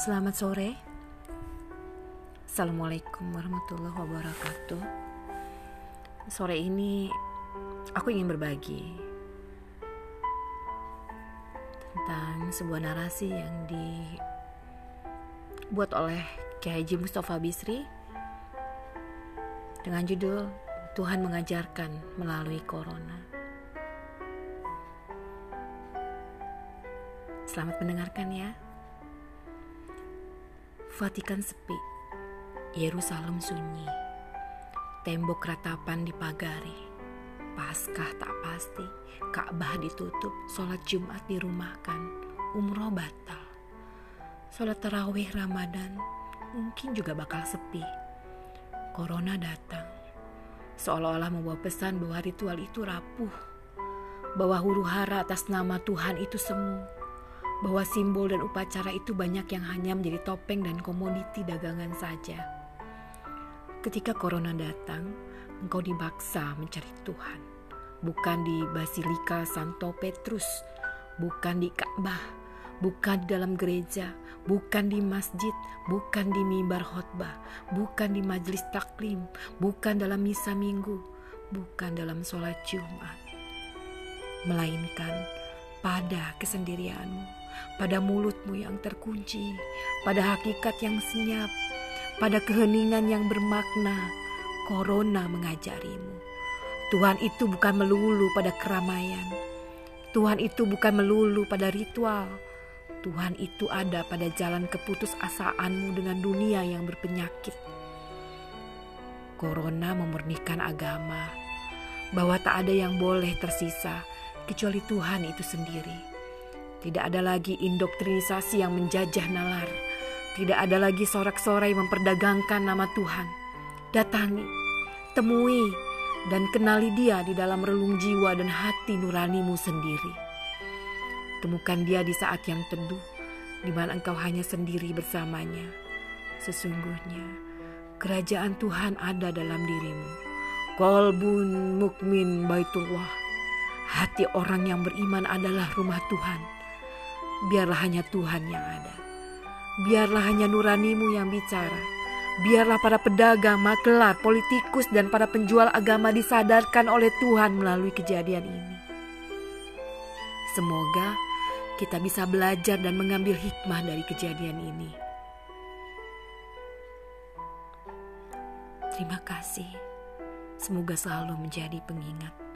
Selamat sore. Assalamualaikum warahmatullahi wabarakatuh. Sore ini aku ingin berbagi tentang sebuah narasi yang dibuat oleh Kiai Mustafa Bisri dengan judul Tuhan mengajarkan melalui corona. Selamat mendengarkan ya. Vatikan sepi, Yerusalem sunyi, tembok ratapan dipagari, Paskah tak pasti, Ka'bah ditutup, sholat Jumat dirumahkan, umroh batal. Sholat tarawih Ramadan mungkin juga bakal sepi. Corona datang, seolah-olah membawa pesan bahwa ritual itu rapuh, bahwa huru hara atas nama Tuhan itu semu bahwa simbol dan upacara itu banyak yang hanya menjadi topeng dan komoditi dagangan saja. Ketika corona datang, engkau dibaksa mencari Tuhan, bukan di Basilika Santo Petrus, bukan di Ka'bah, bukan di dalam gereja, bukan di masjid, bukan di mimbar khotbah, bukan di majelis taklim, bukan dalam misa minggu, bukan dalam sholat Jumat, melainkan pada kesendirianmu pada mulutmu yang terkunci, pada hakikat yang senyap, pada keheningan yang bermakna, corona mengajarimu. Tuhan itu bukan melulu pada keramaian. Tuhan itu bukan melulu pada ritual. Tuhan itu ada pada jalan keputus asaanmu dengan dunia yang berpenyakit. Corona memurnikan agama, bahwa tak ada yang boleh tersisa kecuali Tuhan itu sendiri. Tidak ada lagi indoktrinisasi yang menjajah nalar. Tidak ada lagi sorak-sorai memperdagangkan nama Tuhan. Datangi, temui, dan kenali dia di dalam relung jiwa dan hati nuranimu sendiri. Temukan dia di saat yang teduh, di mana engkau hanya sendiri bersamanya. Sesungguhnya, kerajaan Tuhan ada dalam dirimu. Kolbun mukmin baitullah. Hati orang yang beriman adalah rumah Tuhan biarlah hanya Tuhan yang ada. Biarlah hanya nuranimu yang bicara. Biarlah para pedagang, makelar, politikus, dan para penjual agama disadarkan oleh Tuhan melalui kejadian ini. Semoga kita bisa belajar dan mengambil hikmah dari kejadian ini. Terima kasih. Semoga selalu menjadi pengingat.